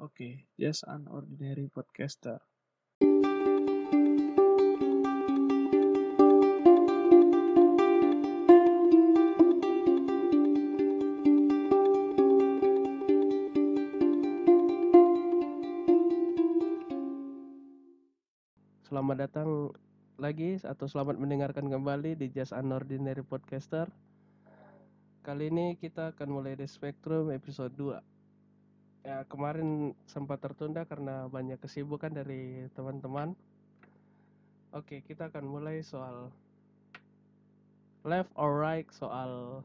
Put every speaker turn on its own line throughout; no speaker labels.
Oke, just an ordinary podcaster. Selamat datang lagi atau selamat mendengarkan kembali di Just an Ordinary Podcaster. Kali ini kita akan mulai di Spectrum episode 2. Ya, kemarin sempat tertunda karena banyak kesibukan dari teman-teman. Oke, kita akan mulai soal left or right soal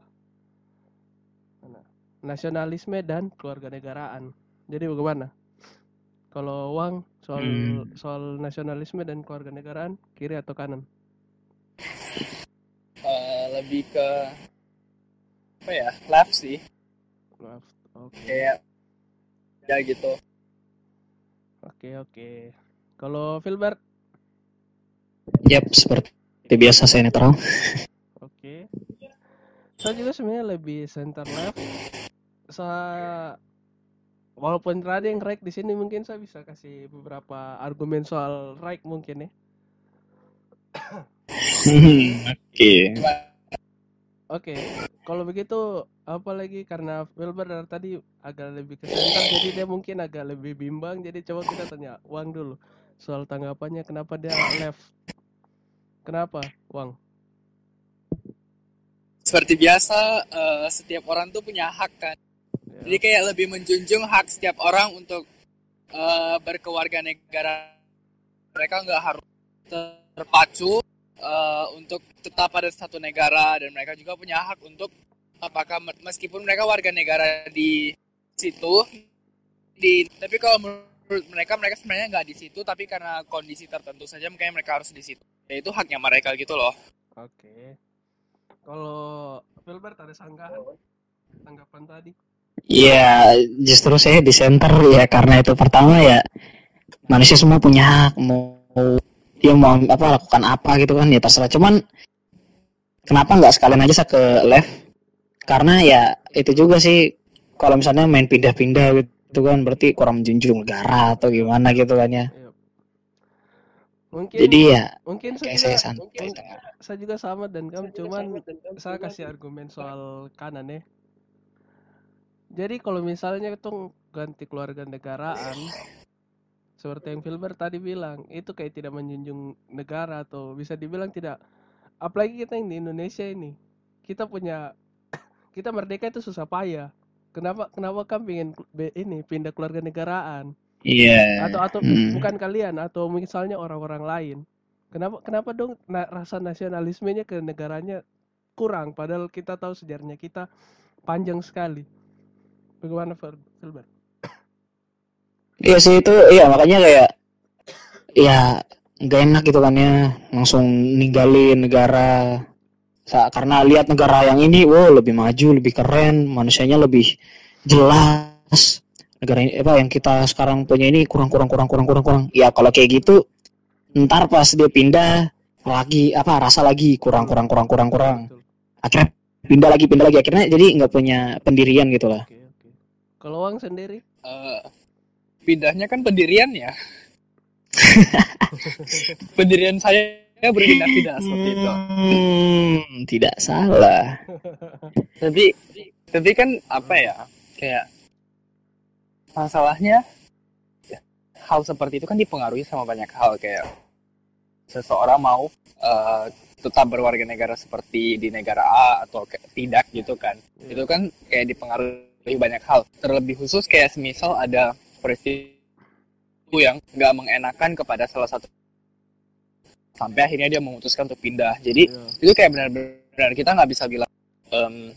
mana? nasionalisme dan keluarga negaraan. Jadi bagaimana? Kalau Wang soal
Hmm.
soal nasionalisme dan keluarga negaraan kiri atau kanan?
Eh, lebih ke apa ya left sih
Left. Oke.
kayak ya gitu
Oke, oke. Kalau Filbert,
Yap, seperti biasa saya netral.
oke. Saya juga sebenarnya lebih center left. Saya walaupun tadi yang right di sini mungkin saya bisa kasih beberapa argumen soal right mungkin ya.
Oke.
Oke, kalau begitu apalagi karena Wilber dari tadi agak lebih ke center jadi dia mungkin agak lebih bimbang jadi coba kita tanya Wang dulu soal tanggapannya kenapa dia left. Kenapa, Wang?
seperti biasa eh, setiap orang tuh punya hak kan
Ya.
jadi kayak lebih menjunjung hak setiap orang untuk eh, berkewarga negara mereka nggak harus terpacu eh, untuk tetap pada satu negara dan mereka juga punya hak untuk apakah me- meskipun mereka warga negara di situ di tapi kalau menurut mereka mereka sebenarnya nggak di situ tapi karena kondisi tertentu saja makanya mereka harus di situ ya itu haknya mereka gitu loh
Oke. Kalau Filbert ada sanggahan tanggapan tadi?
Ya, justru saya di center ya karena itu pertama ya manusia semua punya hak mau dia mau apa lakukan apa gitu kan ya terserah. Cuman kenapa nggak sekalian aja saya ke left? Karena ya itu juga sih kalau misalnya main pindah-pindah gitu kan berarti kurang menjunjung negara atau gimana gitu kan ya.
Iya. Mungkin
Jadi ya
mungkin saya
saya santai
mungkin
tengah.
saya juga sama dan kamu cuman saya kasih argumen soal kanan ya. Jadi kalau misalnya itu ganti keluarga negaraan seperti yang Filbert tadi bilang itu kayak tidak menjunjung negara atau bisa dibilang tidak apalagi kita yang di Indonesia ini kita punya kita merdeka itu susah payah. Kenapa kenapa kan pengen be- ini pindah keluarga negaraan?
Iya.
atau atau
Hmm.
bukan kalian atau misalnya orang-orang lain. Kenapa kenapa dong na- rasa nasionalismenya ke negaranya kurang padahal kita tahu sejarahnya kita panjang sekali? Bagaimana Fil- Filbert?
Iya sih itu iya makanya kayak ya nggak enak gitu kan ya langsung ninggalin negara karena lihat negara yang ini wow lebih maju lebih keren manusianya lebih jelas. Negara ini apa yang kita sekarang punya ini kurang kurang kurang kurang kurang kurang. Ya kalau kayak gitu ntar pas dia pindah lagi apa rasa lagi kurang kurang kurang kurang kurang. Akhirnya pindah lagi pindah lagi. Akhirnya jadi nggak punya pendirian gitu lah.
Oke oke. Kalau Wang sendiri?
Eh, pindahnya kan pendirian ya. pendirian saya berpindah-pindah seperti itu.
Hmm, tidak salah.
Tapi tapi kan apa ya? Kayak masalahnya ya, hal seperti itu kan dipengaruhi sama banyak hal kayak seseorang mau eh, tetap berwarga negara seperti di negara A atau kayak tidak gitu kan.
Iya.
Itu kan kayak dipengaruhi banyak hal. Terlebih khusus kayak semisal ada peristiwa yang nggak mengenakan kepada salah satu sampai akhirnya dia memutuskan untuk pindah. Jadi
Iya.
itu kayak benar-benar kita nggak bisa bilang em,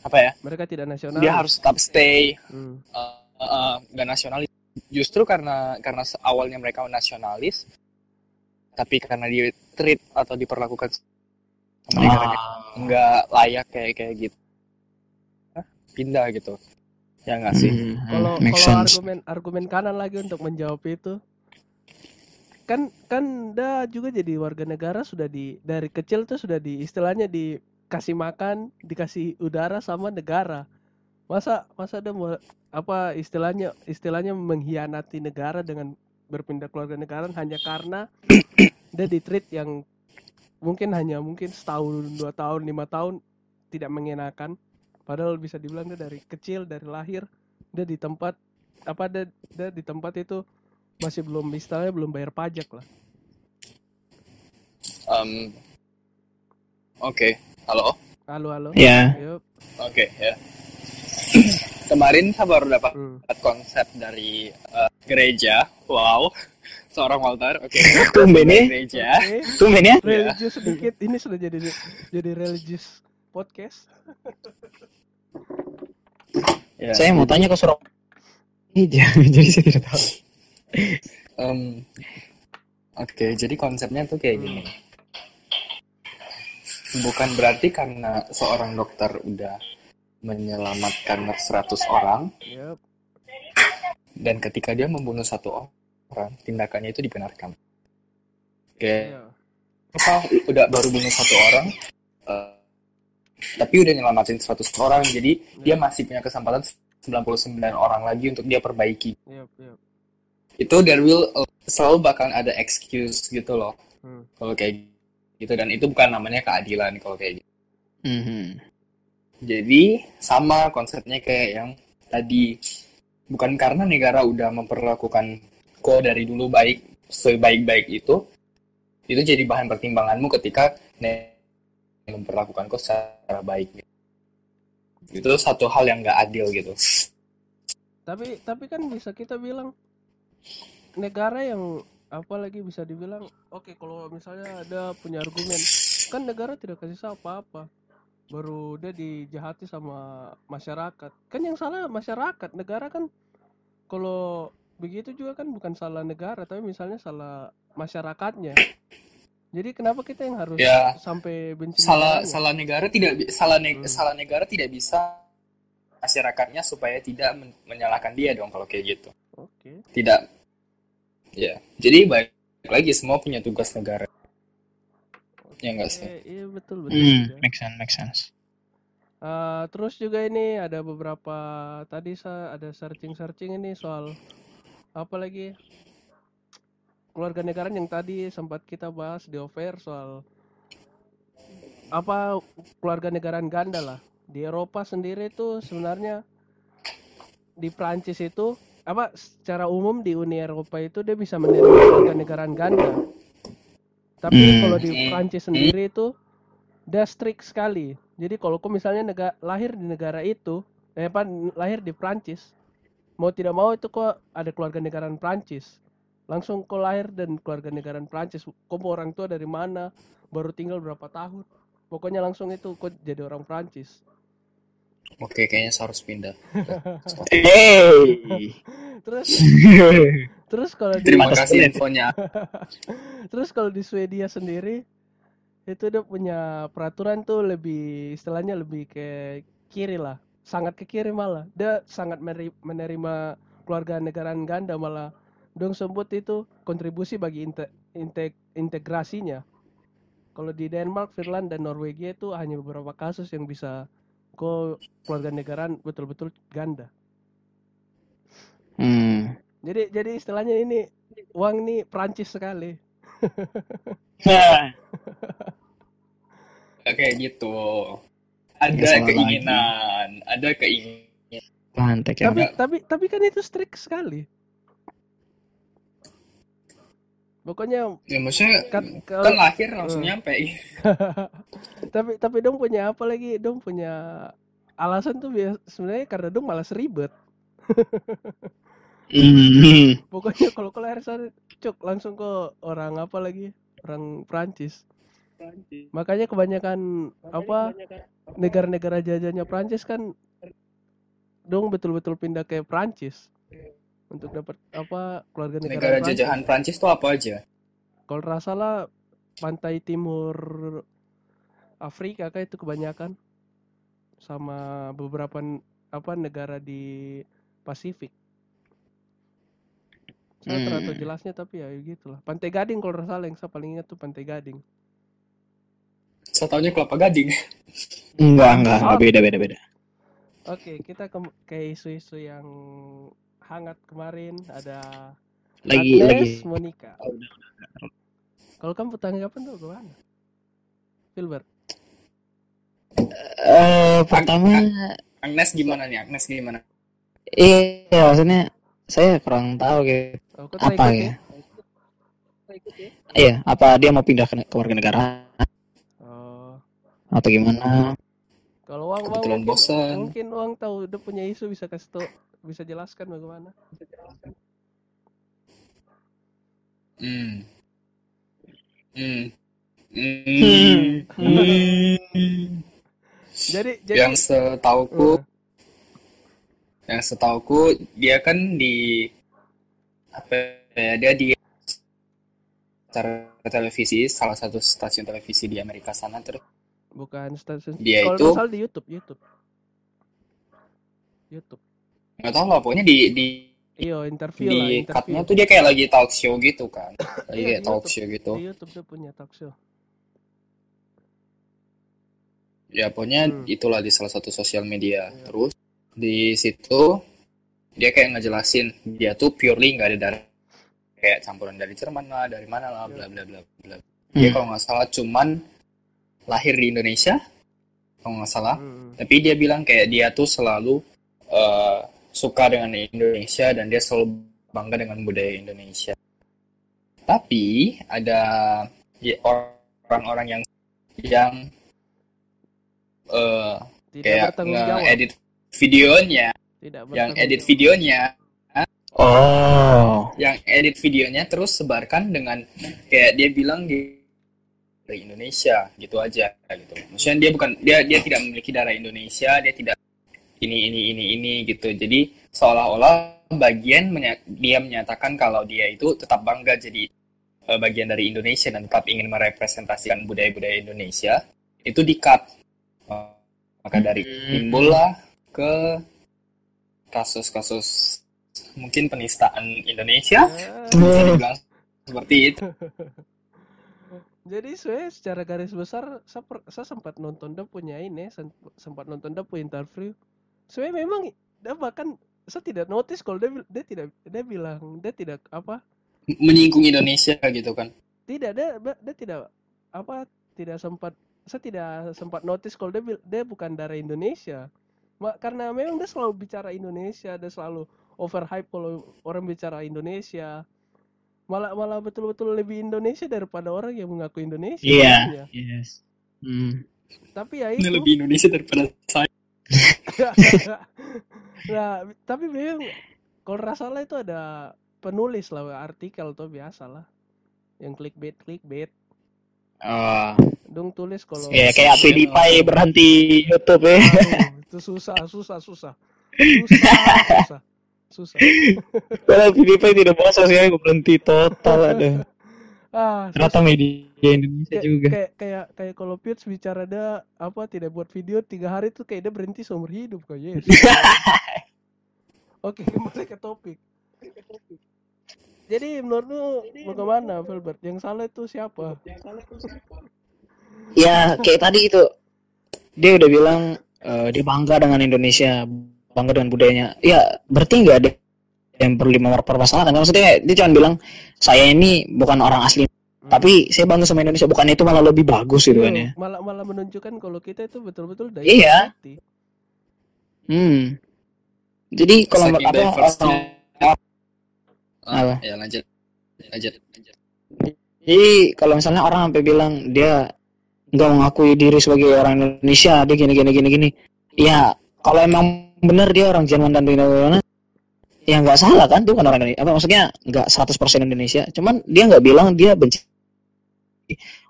apa ya
mereka tidak nasional
dia harus tetap stay
Hmm,
eh, eh, nggak nasionalis justru karena karena awalnya mereka nasionalis tapi karena di treat atau diperlakukan sama negaranya nggak layak kayak kayak gitu Hah? pindah gitu ya nggak sih
Hmm,
kalau
make
kalau
sense.
argumen argumen kanan lagi untuk menjawab itu kan kan dah juga jadi warga negara sudah di dari kecil tuh sudah di istilahnya dikasih makan dikasih udara sama negara. Masa masa mau apa istilahnya istilahnya mengkhianati negara dengan berpindah keluarga negara hanya karena dia di treat yang mungkin hanya mungkin setahun dua tahun lima tahun tidak mengenakan. Padahal bisa dibilang dia dari kecil dari lahir dia di tempat apa dia, dia di tempat itu masih belum istilahnya belum bayar pajak lah
Um, Oke, halo.
halo halo
Ya.
Yup.
Oke ya. Kemarin saya baru dapat
Hmm.
konsep dari eh, gereja. Wow, seorang Walter. Oke.
Tumben ya.
Gereja.
Oke.
Tumben ya.
religius sedikit ini sudah jadi jadi religius podcast
Ya.
Saya mau tanya ke Surab. Iya, jadi saya tidak tahu.
Em, Oke, jadi konsepnya tuh kayak gini. Bukan berarti karena seorang dokter udah menyelamatkan 100 orang
Yup.
dan ketika dia membunuh satu orang, tindakannya itu dibenarkan. Oke,
Iya.
apa udah baru bunuh satu orang, eh, tapi udah nyelamatin 100 orang, jadi dia masih punya kesempatan 99 orang lagi untuk dia perbaiki.
Yup, yup.
Itu there will uh, selalu bakal ada excuse gitu loh.
Hmm.
kalau kayak gitu dan itu bukan namanya keadilan kalau kayak gitu.
Mhm.
Jadi sama konsepnya kayak yang tadi bukan karena negara udah memperlakukan kok dari dulu baik sebaik-baik itu itu jadi bahan pertimbanganmu ketika memperlakukan kok secara baik. Itu satu hal yang nggak adil gitu.
tapi tapi kan bisa kita bilang negara yang apa lagi bisa dibilang oke kalau misalnya ada punya argumen kan negara tidak kasih apa-apa baru dia dijahati sama masyarakat kan yang salah masyarakat negara kan kalau begitu juga kan bukan salah negara tapi misalnya salah masyarakatnya jadi kenapa kita yang harus
Ya,
sampai benci
Salah
negaranya?
salah negara tidak salah ne-
Hmm.
salah negara tidak bisa masyarakatnya supaya tidak men- menyalahkan dia dong kalau kayak gitu.
Oke.
Tidak. Ya. Jadi baik lagi semua punya tugas negara. Ya enggak sih?
iya betul betul
Hmm,
juga.
make sense, make sense.
Eh, terus juga ini ada beberapa tadi saya ada searching-searching ini soal apa lagi? Keluarga negara yang tadi sempat kita bahas di offer soal apa keluarga negaraan ganda lah. Di Eropa sendiri itu sebenarnya di Prancis itu apa secara umum di Uni Eropa itu dia bisa menerima keluarga negaraan ganda. Tapi
Hmm.
kalau di Prancis sendiri itu dia strict sekali. Jadi kalau kau misalnya nega- lahir di negara itu eh apa lahir di Prancis mau tidak mau itu kok ada keluarga negaraan Prancis langsung kau lahir dan keluarga negaraan Prancis kau mau orang tua dari mana? Baru tinggal berapa tahun? Pokoknya langsung itu kau jadi orang Prancis
oke kayaknya saya harus pindah.
Hey.
terus terus kalau di
terima kasih infonya.
Terus kalau di Swedia sendiri itu dia punya peraturan tuh lebih istilahnya lebih ke kiri lah. Sangat ke kiri malah. Dia sangat menerima keluarga negaraan ganda malah. Dong sebut itu kontribusi bagi inte- inte- integrasinya. Kalau di Denmark, Finland dan Norwegia itu hanya beberapa kasus yang bisa kok keluarga negaraan betul-betul ganda.
Hmm.
jadi jadi istilahnya ini uang nih Prancis sekali.
Nah,
kayak gitu. Ada
Ya,
keinginan ada keinginan.
Ya.
tapi tapi tapi kan itu strict sekali pokoknya
ya maksudnya
kan
kan
kalau
lahir langsung
Hmm.
nyampe.
Tapi tapi dong punya apa lagi? Dong punya alasan tuh bias- sebenarnya karena dong malas ribet.
Hmm.
pokoknya kalau sana cuk langsung ke orang apa lagi? Orang Prancis makanya kebanyakan apa negara-negara jajahnya Prancis kan dong betul-betul pindah ke Prancis untuk dapat apa keluarga negara
negara
Prancis.
jajahan Prancis tuh apa aja?
Kalau nggak salah pantai timur Afrika kayak itu kebanyakan. Sama beberapa apa negara di Pasifik. Saya
Hmm.
terlalu jelasnya tapi ya gitulah. Pantai Gading kalau nggak salah yang saya paling ingat tuh Pantai Gading.
Saya taunya kelapa gading.
Enggak, enggak, enggak. Beda, beda, beda.
Oke, kita ke, ke isu-isu yang hangat kemarin ada
Lagi
Agnes
lagi.
Monica. Kalau kamu tanggapan tuh gimana? Filbert.
Eh pertama
Agnes gimana nih? Agnes gimana?
iya maksudnya saya kurang tahu gitu.
Oh,
Apa
ikut
ya? Iya, apa dia mau pindah ke, ke warga negara
Oh,
atau gimana?
kalau uang uang mungkin,
bosan.
mungkin uang tahu udah punya isu bisa kasih tau, bisa jelaskan bagaimana?
Hmm. Hmm. Hmm. Hmm.
Jadi jadi
Yang setauku,
Eh,
yang setauku dia kan di apa ya dia di acara televisi salah satu stasiun televisi di Amerika sana terus
bukan stasiun.
Dia
kalau
itu-
di YouTube, YouTube. YouTube.
Nggak tahu lah pokoknya di di
Iyo, interview lah,
di
interview.
cutnya tuh dia kayak lagi talk show gitu kan lagi
Iya,
kayak
di
talk
YouTube.
show gitu
Di YouTube dia punya talk show.
ya pokoknya
Hmm.
itulah di salah satu sosial media
Iya.
terus di situ dia kayak ngejelasin dia tuh purely nggak ada dari kayak campuran dari Jerman lah dari mana lah bla bla bla bla dia
Hmm.
kalau nggak salah cuman lahir di Indonesia kalau nggak salah
Hmm.
tapi dia bilang kayak dia tuh selalu eh, suka dengan Indonesia dan dia selalu bangga dengan budaya Indonesia. Tapi ada ya, orang-orang yang yang eh,
Tidak
kayak nge-edit videonya.
Tidak
yang edit videonya.
Oh.
yang edit videonya terus sebarkan dengan kayak dia bilang di dari Indonesia gitu aja gitu. Maksudnya dia bukan dia dia tidak memiliki darah Indonesia dia tidak ini ini ini ini gitu. Jadi seolah-olah bagian menya- dia menyatakan kalau dia itu tetap bangga jadi eh, bagian dari Indonesia dan tetap ingin merepresentasikan budaya-budaya Indonesia itu di cut. Eh, maka dari
Hmm.
timbullah ke kasus-kasus mungkin penistaan Indonesia. Bisa dibilang seperti itu.
Jadi saya secara garis besar saya, per- saya sempat nonton dia punya ini, sem- sempat nonton dia punya interview. Saya memang dia bahkan saya tidak notice kalau dia dia tidak dia bilang dia tidak apa
menyinggung Indonesia gitu kan
tidak dia dia tidak apa tidak sempat saya tidak sempat notice kalau dia dia bukan dari Indonesia. Ma- karena memang dia selalu bicara Indonesia, dia selalu overhype kalau orang bicara Indonesia. Malah malah betul-betul lebih Indonesia daripada orang yang mengaku Indonesia.
Iya.
sebenarnya.
Yes. Hmm.
Tapi ya
ini
itu.
lebih Indonesia daripada saya
nah, tapi memang kalau nggak salah itu ada penulis lah artikel tuh biasa lah. Yang clickbait clickbait.
Oh.
Dong tulis kalau
Ya kayak PewDiePie berhenti YouTube ya.
Aduh, itu susah, susah, susah. Susah, susah. Susah.
Kalau PewDiePie tidak bahasa sih aku berhenti total ada.
Ah,
Ternyata media Indonesia
kayak,
juga.
kayak kayak kayak kalau Pius bicara dia apa tidak buat video tiga hari tuh kayak dia berhenti seumur hidup kok yes. Oke kembali ke topik. Jadi menurutmu bagaimana Filbert? Yang salah itu siapa?
Ya kayak tadi itu dia udah bilang eh, dia bangga dengan Indonesia, bangga dengan budayanya. Ya berarti nggak ada yang perlu dipermasalahkan. Maksudnya dia cuma bilang saya ini bukan orang asli,
Hmm.
tapi saya bangga sama Indonesia. Bukan itu malah lebih bagus gitu kan ya.
Iya, malah malah menunjukkan kalau kita itu betul-betul
Iya.
diversity.
Hmm. Jadi kalau apa
Ah,
Apa?
ya lanjut lanjut
Jadi kalau misalnya orang sampai bilang dia nggak mengakui diri sebagai orang Indonesia, dia gini gini gini gini. Ya kalau emang bener dia orang Jerman dan gimana, ya nggak salah kan, itu kan orang Indonesia. Apa maksudnya nggak 100% Indonesia. Cuman dia nggak bilang dia benci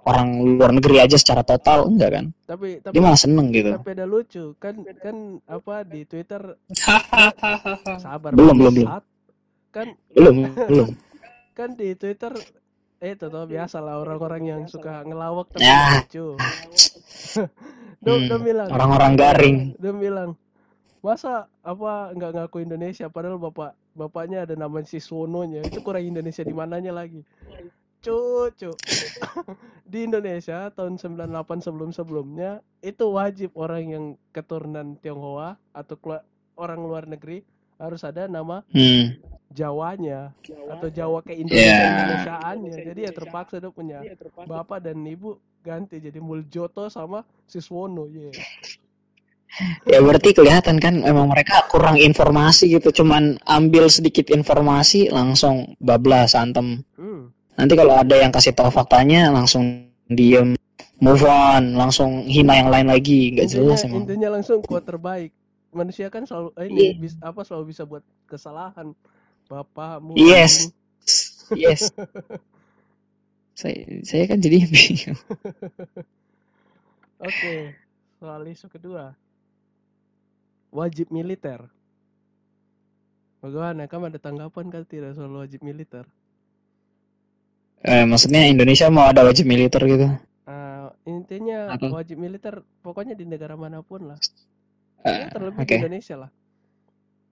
orang luar negeri aja secara total, enggak kan?
Tapi tapi
Dia malah seneng gitu.
tapi ada lucu kan kan apa di Twitter sabar
Belum, belum, belum.
kan
Belum, belum.
kan di Twitter eh itu tuh biasa lah orang-orang yang suka ngelawak tapi
Ya.
lucu Dom,
Hmm,
bilang
orang-orang garing.
Dom bilang masa apa nggak ngaku Indonesia padahal bapak bapaknya ada nama Siswononya itu kurang Indonesia di mananya lagi Cucu. Di Indonesia tahun 98 sebelum-sebelumnya itu wajib orang yang keturunan Tionghoa atau kelu- orang luar negeri harus ada nama
Hmm.
Jawanya atau Jawa ke Indonesia
Yeah.
Indonesiaannya. Jadi ya terpaksa dia punya bapak dan ibu ganti jadi Muljoto sama Siswono. Yeah.
Ya berarti kelihatan kan emang mereka kurang informasi gitu, cuman ambil sedikit informasi langsung bablas antem.
Hmm.
Nanti kalau ada yang kasih tahu faktanya langsung diem, move on, langsung hina yang lain lagi, nggak jelas emang.
intinya langsung kuat terbaik manusia kan selalu eh, ini bis- apa selalu bisa buat kesalahan bapakmu
Yes. Yes. saya saya kan jadi bingung.
oke soal isu kedua wajib militer bagaimana kamu ada tanggapan kan tidak soal wajib militer
Eh, maksudnya Indonesia mau ada wajib militer gitu.
Ah, intinya
Apa?
wajib militer pokoknya di negara mana pun
lah
ya, terlebih
Oke.
di Indonesia lah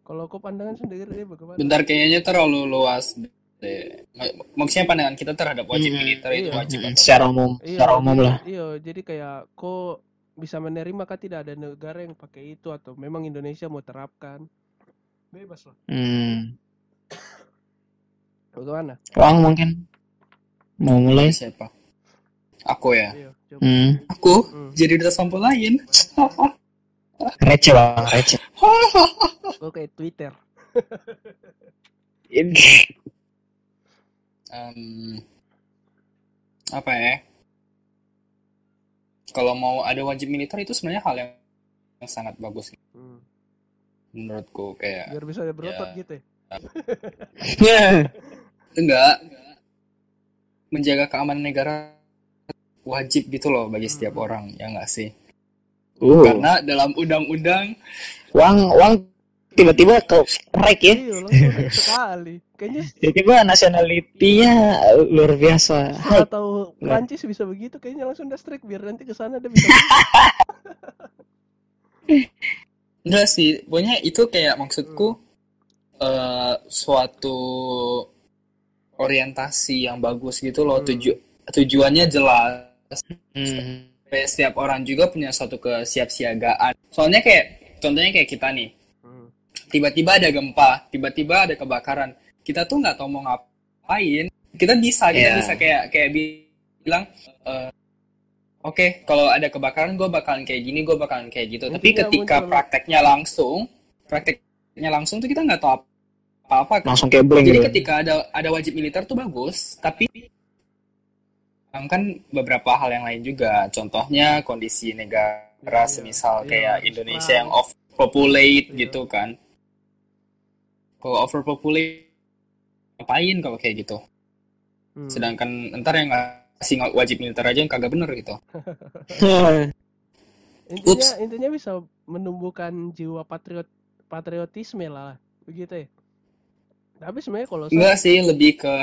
kalau kau pandangan sendiri bagaimana
Bentar kayaknya terlalu luas. deh. Mak- Maksudnya pandangan kita terhadap wajib
Hmm,
militer itu
iya.
wajib
Mm,
atau
secara umum,
Iya,
secara umum lah.
Iya, jadi kayak kok bisa menerima kan tidak ada negara yang pakai itu atau memang Indonesia mau terapkan. Bebas lah.
Hmm.
Bagaimana?
Wang mungkin mau mulai.
siapa? Aku ya.
Iya, coba.
Hmm.
Aku
Hmm.
jadi udah sampul lain.
Receh bang, receh.
Kayak Twitter.
Em, apa ya? Kalau mau ada wajib militer itu sebenarnya hal yang, yang sangat bagus
Hmm.
menurutku kayak
Biar bisa ada berotot
Ya.
gitu. ya.
enggak menjaga keamanan negara wajib gitu loh bagi setiap
Hmm.
orang ya enggak sih
Uh,
karena dalam undang-undang
Wang, Wang tiba-tiba ke rek ya.
Iya, sekali. Kayaknya
Tiba-tiba nationality-nya luar biasa.
Atau. Prancis bisa begitu, kayaknya langsung udah strike biar nanti ke sana dia bisa.
enggak sih pokoknya itu kayak maksudku eh, suatu orientasi yang bagus gitu loh
Hmm.
tuju tujuannya jelas
Hmm.
Setiap orang juga punya suatu kesiapsiagaan soalnya kayak contohnya kayak kita nih
Hmm.
Tiba-tiba ada gempa, tiba-tiba ada kebakaran. Kita tuh nggak tahu mau ngapain. Kita bisa, kita
Iya.
bisa kayak kayak bi- bilang, eh, oke, kalau ada kebakaran gue bakalan kayak gini, gue bakalan kayak gitu. Tapi
Intinya
ketika
muncul-
prakteknya langsung, prakteknya langsung tuh kita nggak tahu apa-apa.
Langsung kayak blank
Jadi
gitu.
ketika ada ada wajib militer tuh bagus, tapi kan beberapa hal yang lain juga. Contohnya kondisi negara
Iya,
semisal
iya,
kayak Indonesia yang overpopulate
Iya.
gitu kan. Kalau overpopulate ngapain kalau kayak gitu?
Hmm.
Sedangkan ntar yang ngasih wajib militer aja yang kagak bener gitu.
intinya intinya bisa menumbuhkan jiwa patriot patriotisme lah begitu ya tapi sebenarnya kalau saya
Enggak sih, lebih ke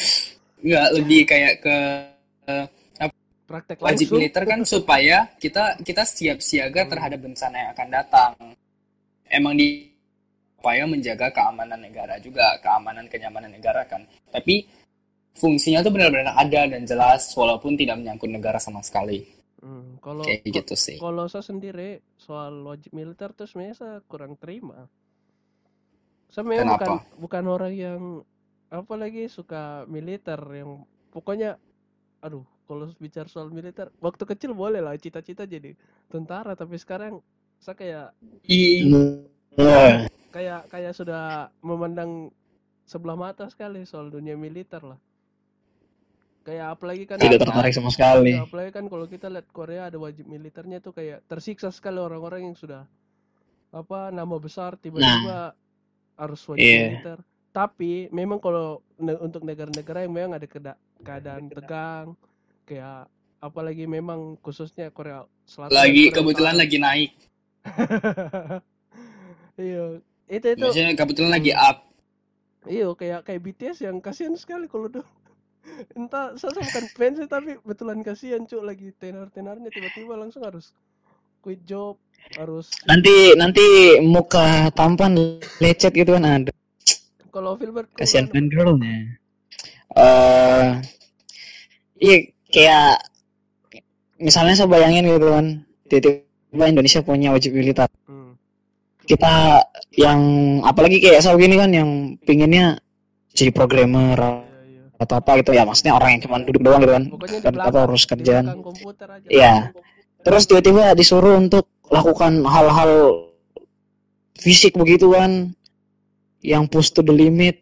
enggak lebih kayak ke
praktek
wajib
langsung
militer kan supaya kita kita siap siaga
Hmm.
terhadap bencana yang akan datang. Emang di supaya menjaga keamanan negara juga, keamanan kenyamanan negara kan. Tapi fungsinya tuh benar-benar ada dan jelas walaupun tidak menyangkut negara sama sekali.
Hmm, kalau
Kayak gitu sih.
kalau saya sendiri soal wajib militer tuh sebenarnya saya kurang terima saya memang bukan bukan orang yang apa lagi suka militer yang pokoknya aduh kalau bicara soal militer waktu kecil boleh lah cita-cita jadi tentara tapi sekarang saya kayak
Nah,
kayak kayak sudah memandang sebelah mata sekali soal dunia militer lah kayak apalagi kan
tidak tertarik sama sekali.
Apalagi kan kalau kita lihat Korea ada wajib militernya tuh kayak tersiksa sekali orang-orang yang sudah apa nama besar tiba-tiba harus wajib
Iya.
militer. Tapi memang kalau ne- untuk negara-negara yang memang ada keda- keadaan tegang kayak apalagi memang khususnya Korea Selatan
lagi
Korea
kebetulan
Utara.
lagi naik.
iya, itu itu
Maksudnya kebetulan lagi up.
Iya kayak kayak BTS yang kasihan sekali kalau tuh entah saya bukan fans sih, tapi betulan kasihan cuk lagi tenar-tenarnya tiba-tiba langsung harus quit job harus
Nanti nanti muka tampan lecet gitu kan ada.
kalau Filbert
Kasihan fan girlnya. Eh iya kayak misalnya saya bayangin gitu kan tiba-tiba Indonesia punya wajib militer. Kita yang apalagi kayak saya gini kan yang pinginnya jadi programmer
Iya, iya.
atau apa gitu. Ya maksudnya orang yang cuma duduk doang gitu kan. Kan apa harus kerjaan. Iya. terus tiba-tiba disuruh untuk lakukan hal-hal fisik begitu kan yang push to the limit.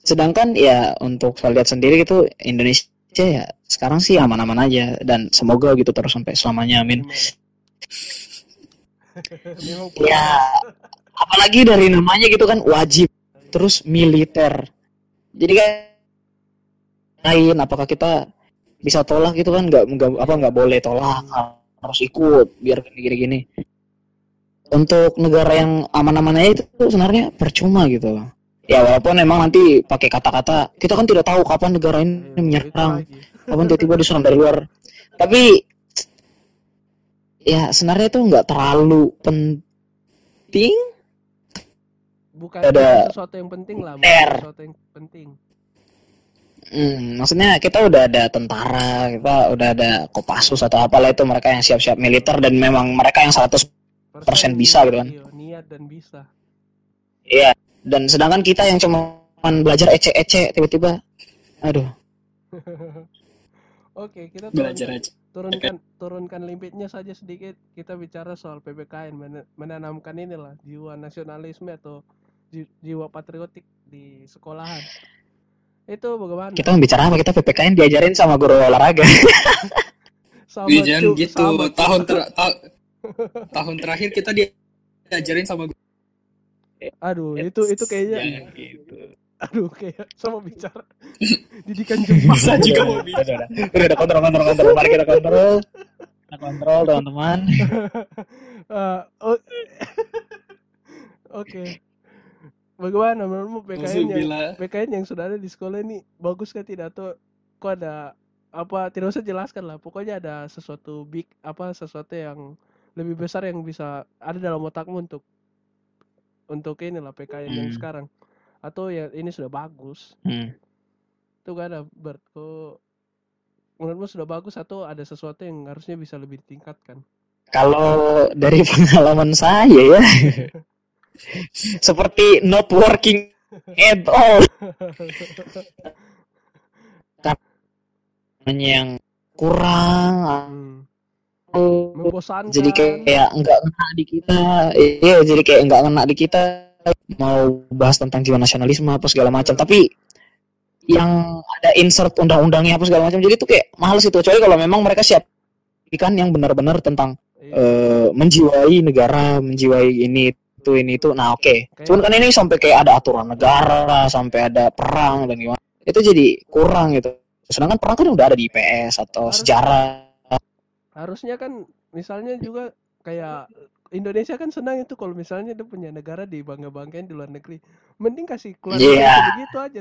Sedangkan ya untuk saya lihat sendiri gitu Indonesia ya sekarang sih aman-aman aja. Dan semoga gitu terus sampai selamanya amin ya apalagi dari namanya gitu kan wajib. Terus militer. Jadi kan lain apakah kita bisa tolak gitu kan? Nggak nggak apa nggak boleh tolak harus ikut biar gini-gini. Untuk negara yang aman-aman aja itu sebenarnya percuma gitu. Ya walaupun memang nanti pakai kata-kata kita kan tidak tahu kapan negara ini menyerang kapan tiba-tiba diserang dari luar. Tapi ya sebenarnya itu nggak terlalu penting
bukan
Ada
sesuatu yang penting lah, bukan sesuatu yang penting.
Hmm, maksudnya kita udah ada tentara, kita udah ada Kopassus atau apalah itu mereka yang siap-siap militer dan memang mereka yang 100 Persen bisa gitu kan.
Iya, niat dan bisa.
iya. Dan sedangkan kita yang cuma belajar ece-ece tiba-tiba aduh.
Oke, kita
Belajar aja.
Turunkan turunkan limitnya saja sedikit. Kita bicara soal PPKN men- menanamkan inilah jiwa nasionalisme atau ji- jiwa patriotik di sekolahan. Itu bagaimana?
Kita bicara apa? Kita PPKN diajarin sama guru olahraga.
Sama
Iya, jangan
cu-
gitu.
sama
tahun ter- ta- tahun terakhir kita diajarin sama guru.
Aduh, itu itu kayaknya
Jangan gitu.
Aduh kayak sama bicara didikan Jepang.
Bisa juga mau
udah, udah kontrol, kontrol, kontrol. Mari kita kontrol. Kita kontrol teman-teman.
Eh, Oke. Bagaimana menurutmu PKN yang. PKN yang sudah ada di sekolah ini bagus kan tidak atau kok ada apa tidak usah jelaskan lah pokoknya ada sesuatu big apa sesuatu yang lebih besar yang bisa ada dalam otakmu untuk untuk inilah PKN yang
Hmm.
sekarang atau ya ini sudah bagus
Hmm.
itu gak ada Bert kok menurutmu sudah bagus atau ada sesuatu yang harusnya bisa lebih ditingkatkan
Kalau dari pengalaman saya ya, seperti not working at all. Karena yang kurang,
hmm. membosankan
jadi kayak nggak ngena di kita. Iya, jadi kayak nggak ngena di kita. Mau bahas tentang jiwa nasionalisme apa segala macam, tapi yang ada insert undang-undangnya apa segala macam. Jadi itu kayak males itu. Kecuali kalau memang mereka siap ikan yang benar-benar tentang
Iya.
eh, menjiwai negara, menjiwai ini itu ini itu. Nah, oke.
Kayak-
Cuman kan ini sampai kayak ada aturan negara, sampai ada perang dan gimana. Itu jadi kurang gitu. Sedangkan perang kan udah ada di IPS atau
Harus-
sejarah.
harusnya kan misalnya juga kayak Indonesia kan senang itu kalau misalnya dia punya negara di bangga banggain di luar negeri. Mending kasih keluar negeri begitu aja.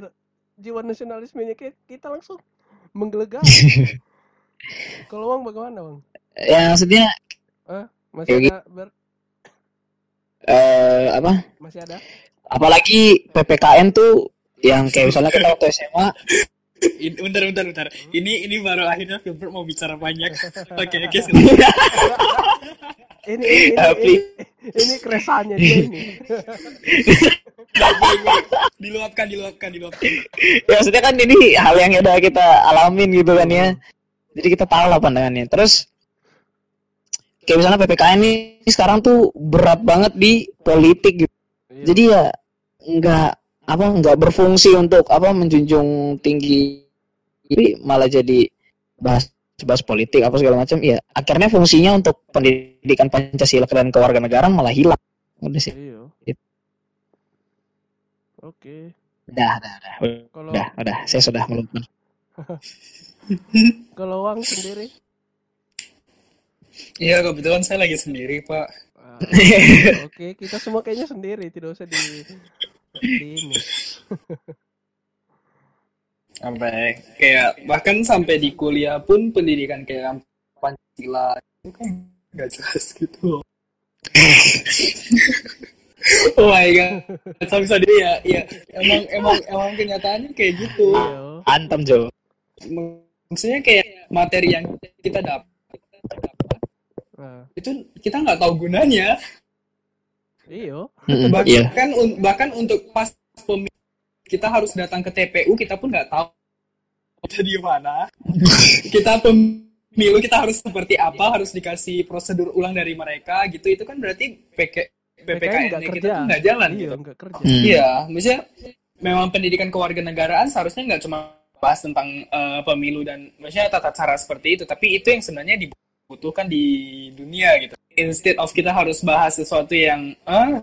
Jiwa nasionalismenya kayak kita langsung menggelegar. Kalau bang bagaimana bang
Ya maksudnya
masih
Kayak
ada Ber-
eh apa?
masih ada?
Apalagi PPKN tuh yang kayak misalnya kita waktu SMA
Ini, bentar, bentar, bentar. Ini ini baru akhirnya Filbert mau bicara banyak. Oke, oke.
ini ini ini,
Eh,
ini, ini keresahannya dia ini.
Diluapkan, diluapkan, diluapkan.
ya maksudnya kan ini hal yang udah kita alamin gitu kan ya. Jadi kita tahu lah pandangannya. Terus kayak misalnya ppkm ini sekarang tuh berat banget di politik gitu.
Iya.
jadi ya nggak apa nggak berfungsi untuk apa menjunjung tinggi ini malah jadi bahas bahas politik apa segala macam ya akhirnya fungsinya untuk pendidikan pancasila dan kewarganegaraan malah hilang. Udah sih.
Iya. Oke.
Udah udah udah.
Kalau
udah udah. Saya sudah melupakan
kalau uang sendiri?
Iya, kebetulan saya lagi sendiri, Pak.
Ah, Oke, kita semua kayaknya sendiri, tidak usah di, di ini.
Sampai kayak bahkan sampai di kuliah pun pendidikan kayak Pancasila itu kan nggak jelas gitu. oh my god, sampai sadar ya, ya emang emang emang kenyataannya kayak gitu.
Antem Jo
maksudnya kayak materi yang kita dapat
Nah,
itu kita nggak tahu gunanya
iyo.
Bahkan
Iya.
un- bahkan untuk pas pemilu kita harus datang ke TPU kita pun nggak tahu kita di mana kita pemilu kita harus seperti apa harus dikasih prosedur ulang dari mereka gitu itu kan berarti PK, PPKN nya kita
kerja.
tuh nggak jalan
Iya,
gitu
nggak kerja.
Hmm.
iya maksudnya memang pendidikan kewarganegaraan seharusnya nggak cuma bahas tentang eh, pemilu dan maksudnya tata cara seperti itu tapi itu yang sebenarnya dibutuhkan di dunia gitu instead of kita harus bahas sesuatu yang eh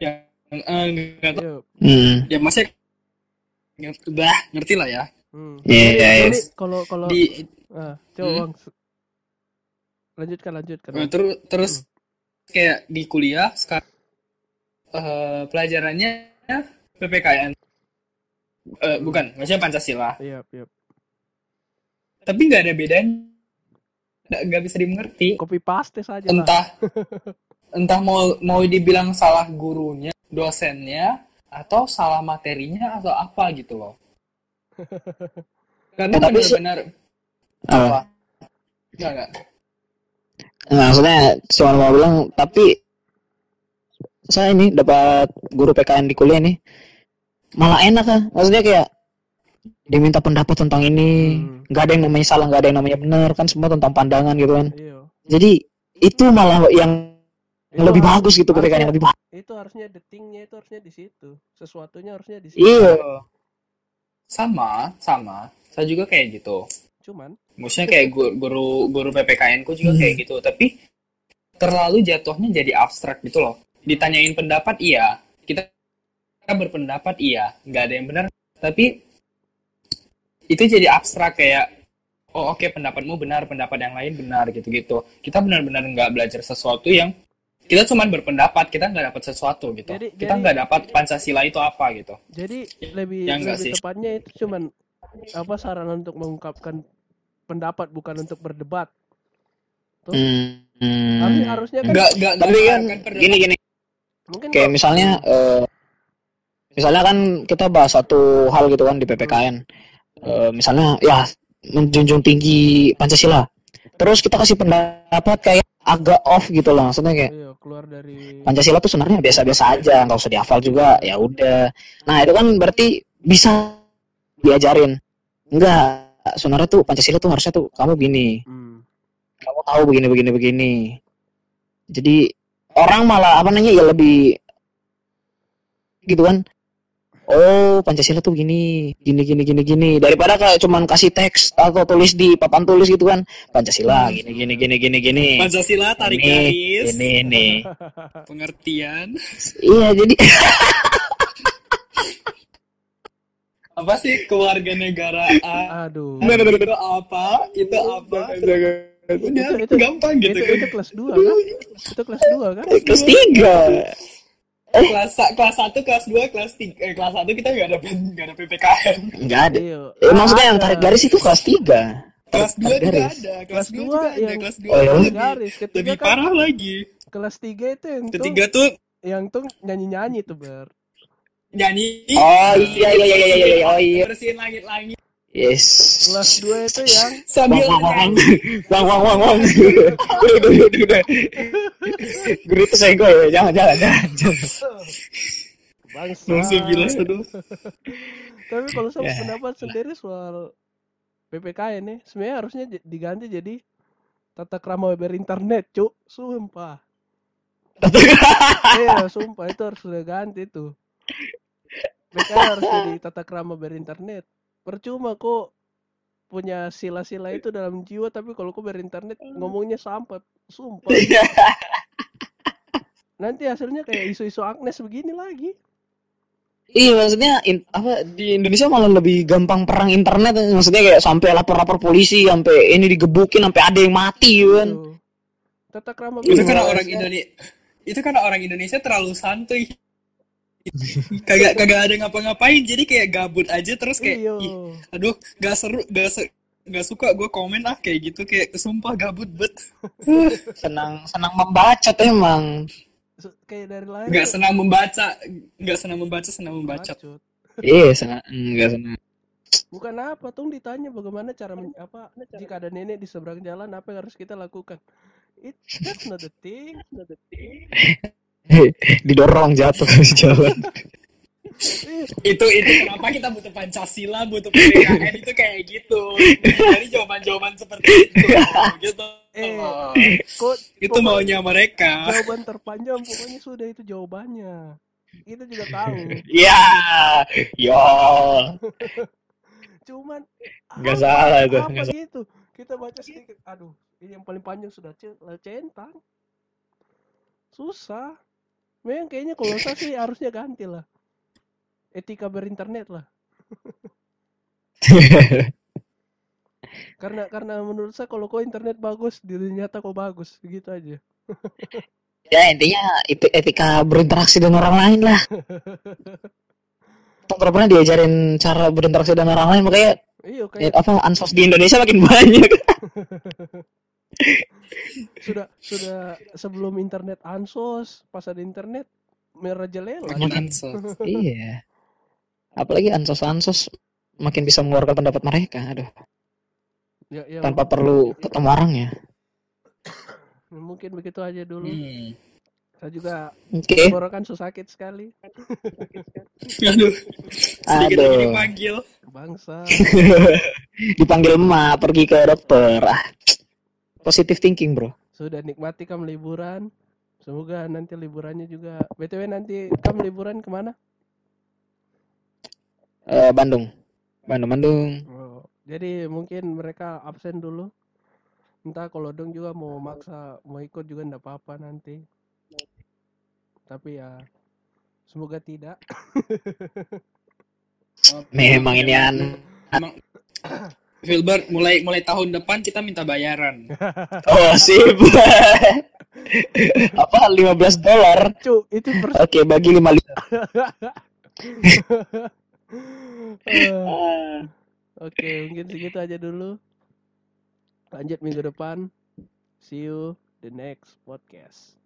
yang eh, nggak tahu.
Hmm.
ya ngerti, bah, ngerti lah ya
Hmm.
Iya,
Jadi-
iya, iya.
kalau kalau
di
ah, coba
Hmm.
Bang. lanjutkan lanjutkan.
eh, terus terus kayak di kuliah sekarang eh, pelajarannya PPKN Eh, bukan maksudnya Pancasila
Iya, iya.
tapi nggak ada bedanya nggak nggak bisa dimengerti
Copy paste saja lah.
entah entah mau mau dibilang salah gurunya dosennya atau salah materinya atau apa gitu loh karena
tapi
benar-benar
Ah.
apa nggak nggak
Nah, maksudnya cuma mau bilang tapi saya ini dapat guru PKN di kuliah nih malah enak ah maksudnya kayak diminta pendapat tentang ini
Hmm.
nggak ada yang namanya salah nggak ada yang namanya benar kan semua tentang pandangan gitu kan
Iya.
jadi itu malah yang
Itu
lebih bagus gitu PKN yang
harusnya-
lebih bagus
Itu harusnya detingnya itu harusnya di situ. Sesuatunya harusnya di situ.
iya.
Sama sama. Saya juga kayak gitu.
Cuman
maksudnya kayak guru guru, guru PPKN ku juga
Hmm.
kayak gitu. Tapi terlalu jatuhnya jadi abstrak gitu loh. Ditanyain pendapat iya. Kita kita berpendapat iya. Nggak ada yang benar. Tapi itu jadi abstrak kayak oh oke pendapatmu benar pendapat yang lain benar gitu-gitu. Kita benar-benar nggak belajar sesuatu yang kita cuma berpendapat kita nggak dapat sesuatu gitu
Jadi-
kita nggak dapat pancasila itu apa gitu
jadi lebih
Ya enggak
lebih
sih.
tepatnya itu cuman apa saran untuk mengungkapkan pendapat bukan untuk berdebat. Tuh.
Hmm.
Tapi harusnya kan
nggak nggak
tapi kan gini gini
mungkin
kayak misalnya eh, misalnya kan kita bahas satu hal gitu kan di PPKN Eh, misalnya ya menjunjung tinggi Pancasila terus kita kasih pendapat kayak agak off gitu loh maksudnya kayak
iya, keluar dari
Pancasila tuh sebenarnya biasa-biasa aja nggak usah dihafal juga ya udah. Nah itu kan berarti bisa diajarin. Enggak sebenarnya tuh Pancasila tuh harusnya tuh kamu gini
Hmm.
kamu tahu begini begini begini. Jadi orang malah apa namanya ya lebih gitu kan oh Pancasila tuh gini gini gini gini gini. Daripada kayak cuman kasih teks atau tulis di papan tulis gitu kan. Pancasila gini gini gini gini gini.
Pancasila tarik
ini
garis.
ini ini.
Pengertian.
Iya jadi
apa sih kewarganegaraan
Aduh.
itu apa? Itu apa? udah.
Itu- itu-
gampang gitu
itu, itu kelas 2 kan? Itu kelas 2 kan?
kelas tiga
kelas kelas satu kelas dua kelas tiga eh, kelas satu kita nggak ada nggak ada ppkm
nggak ada.
Iya.
eh, maksudnya yang tarik garis itu kelas tiga.
Kelas dua juga ada kelas
Kelas
dua
dua
juga ada
yang-
kelas dua
Oh, ya?
lebih,
garis. Ketiga
lebih
kan
parah lagi.
kelas 3 itu yang tuh
ketiga tuh
yang tuh nyanyi-nyanyi tuh ber.
nyanyi.
Oh iya iya iya iya iya oh iya.
Bersihin langit-langit
yes
Kelas 2 itu yang
sambil
wang wang wang wang wang wang wang udah udah udah udah guru itu saya gue ya jangan jangan jangan, jangan.
bangsa.
langsung bilas aduh
Tapi kalau saya
Ya.
pendapat sendiri soal PPKN nih, sebenarnya harusnya diganti jadi tata krama berinternet, cuk. Sumpah. Iya, sumpah itu harus sudah ganti tuh. PPKN harus jadi tata krama berinternet. Percuma kok punya sila-sila itu dalam jiwa tapi kalau kok berinternet ngomongnya sampah. Sumpah. Nanti hasilnya kayak isu-isu Agnes begini lagi.
Iya maksudnya in- apa di Indonesia malah lebih gampang perang internet maksudnya kayak sampai lapor-lapor polisi sampai ini digebukin sampai ada yang mati kan.
Tata krama
itu
Iya,
karena
iya.
orang Indonesia itu karena orang Indonesia terlalu santuy kagak kagak ada ngapa-ngapain jadi kayak gabut aja terus kayak. "Ih, aduh gak seru gak se gak suka gue komen ah kayak gitu kayak sumpah gabut bet
Senang senang membacot emang.
Se- kayak dari lahir
nggak
tuh
senang membaca nggak senang membaca senang membaca.
Iya senang enggak senang.
bukan apa tuh ditanya bagaimana cara men- apa jika ada nenek di seberang jalan apa yang harus kita lakukan it that's not the thing not the thing
Didorong jatuh ke jalan.
Itu itu kenapa kita butuh Pancasila butuh PKN itu kayak gitu. Dari jawaban-jawaban seperti itu gitu.
Eh kok
itu
pokok-
maunya mereka.
jawaban terpanjang pokoknya sudah itu jawabannya. Kita juga tahu.
Ya, yo.
cuman
Nggak
apa-
salah itu,
apa
nggak
gitu? Kita baca sedikit. Aduh ini yang paling panjang sudah ce- centang. Susah memang kayaknya kalau saya sih harusnya ganti lah etika berinternet lah karena karena menurut saya kalau kau internet bagus diri nyata kau bagus gitu aja
ya intinya etika berinteraksi dengan orang lain lah. Nggak pernah diajarin cara berinteraksi dengan orang lain makanya
iya kayak
apa ansos di Indonesia makin banyak.
sudah sudah sebelum internet ansos pas ada internet merajalela
ansos
iya. Apalagi ansos-ansos makin bisa mengeluarkan pendapat mereka, aduh,
ya, ya
tanpa perlu ketemu orangnya.
mungkin begitu aja dulu
hmm.
saya juga tenggorokan so sakit sekali
aduh sedikit
Aduh.
dipanggil
bangsa
Dipanggil emak pergi ke dokter. Ah. Positive thinking, Bro.
sudah nikmati kamu liburan semoga nanti liburannya juga btw nanti kamu liburan ke mana
Eh, Bandung. Bandung, Bandung.
oh, jadi mungkin mereka absen dulu entah kalau dong juga mau maksa mau ikut juga ndak apa-apa nanti tapi ya semoga tidak
Memang ini an.
Filbert mulai mulai tahun depan kita minta bayaran
Oh, sip. Apa 15 dolar?
cu itu per
Oke, bagi 5
Eh, Oke, mungkin segitu aja dulu. Lanjut minggu depan. See you the next podcast.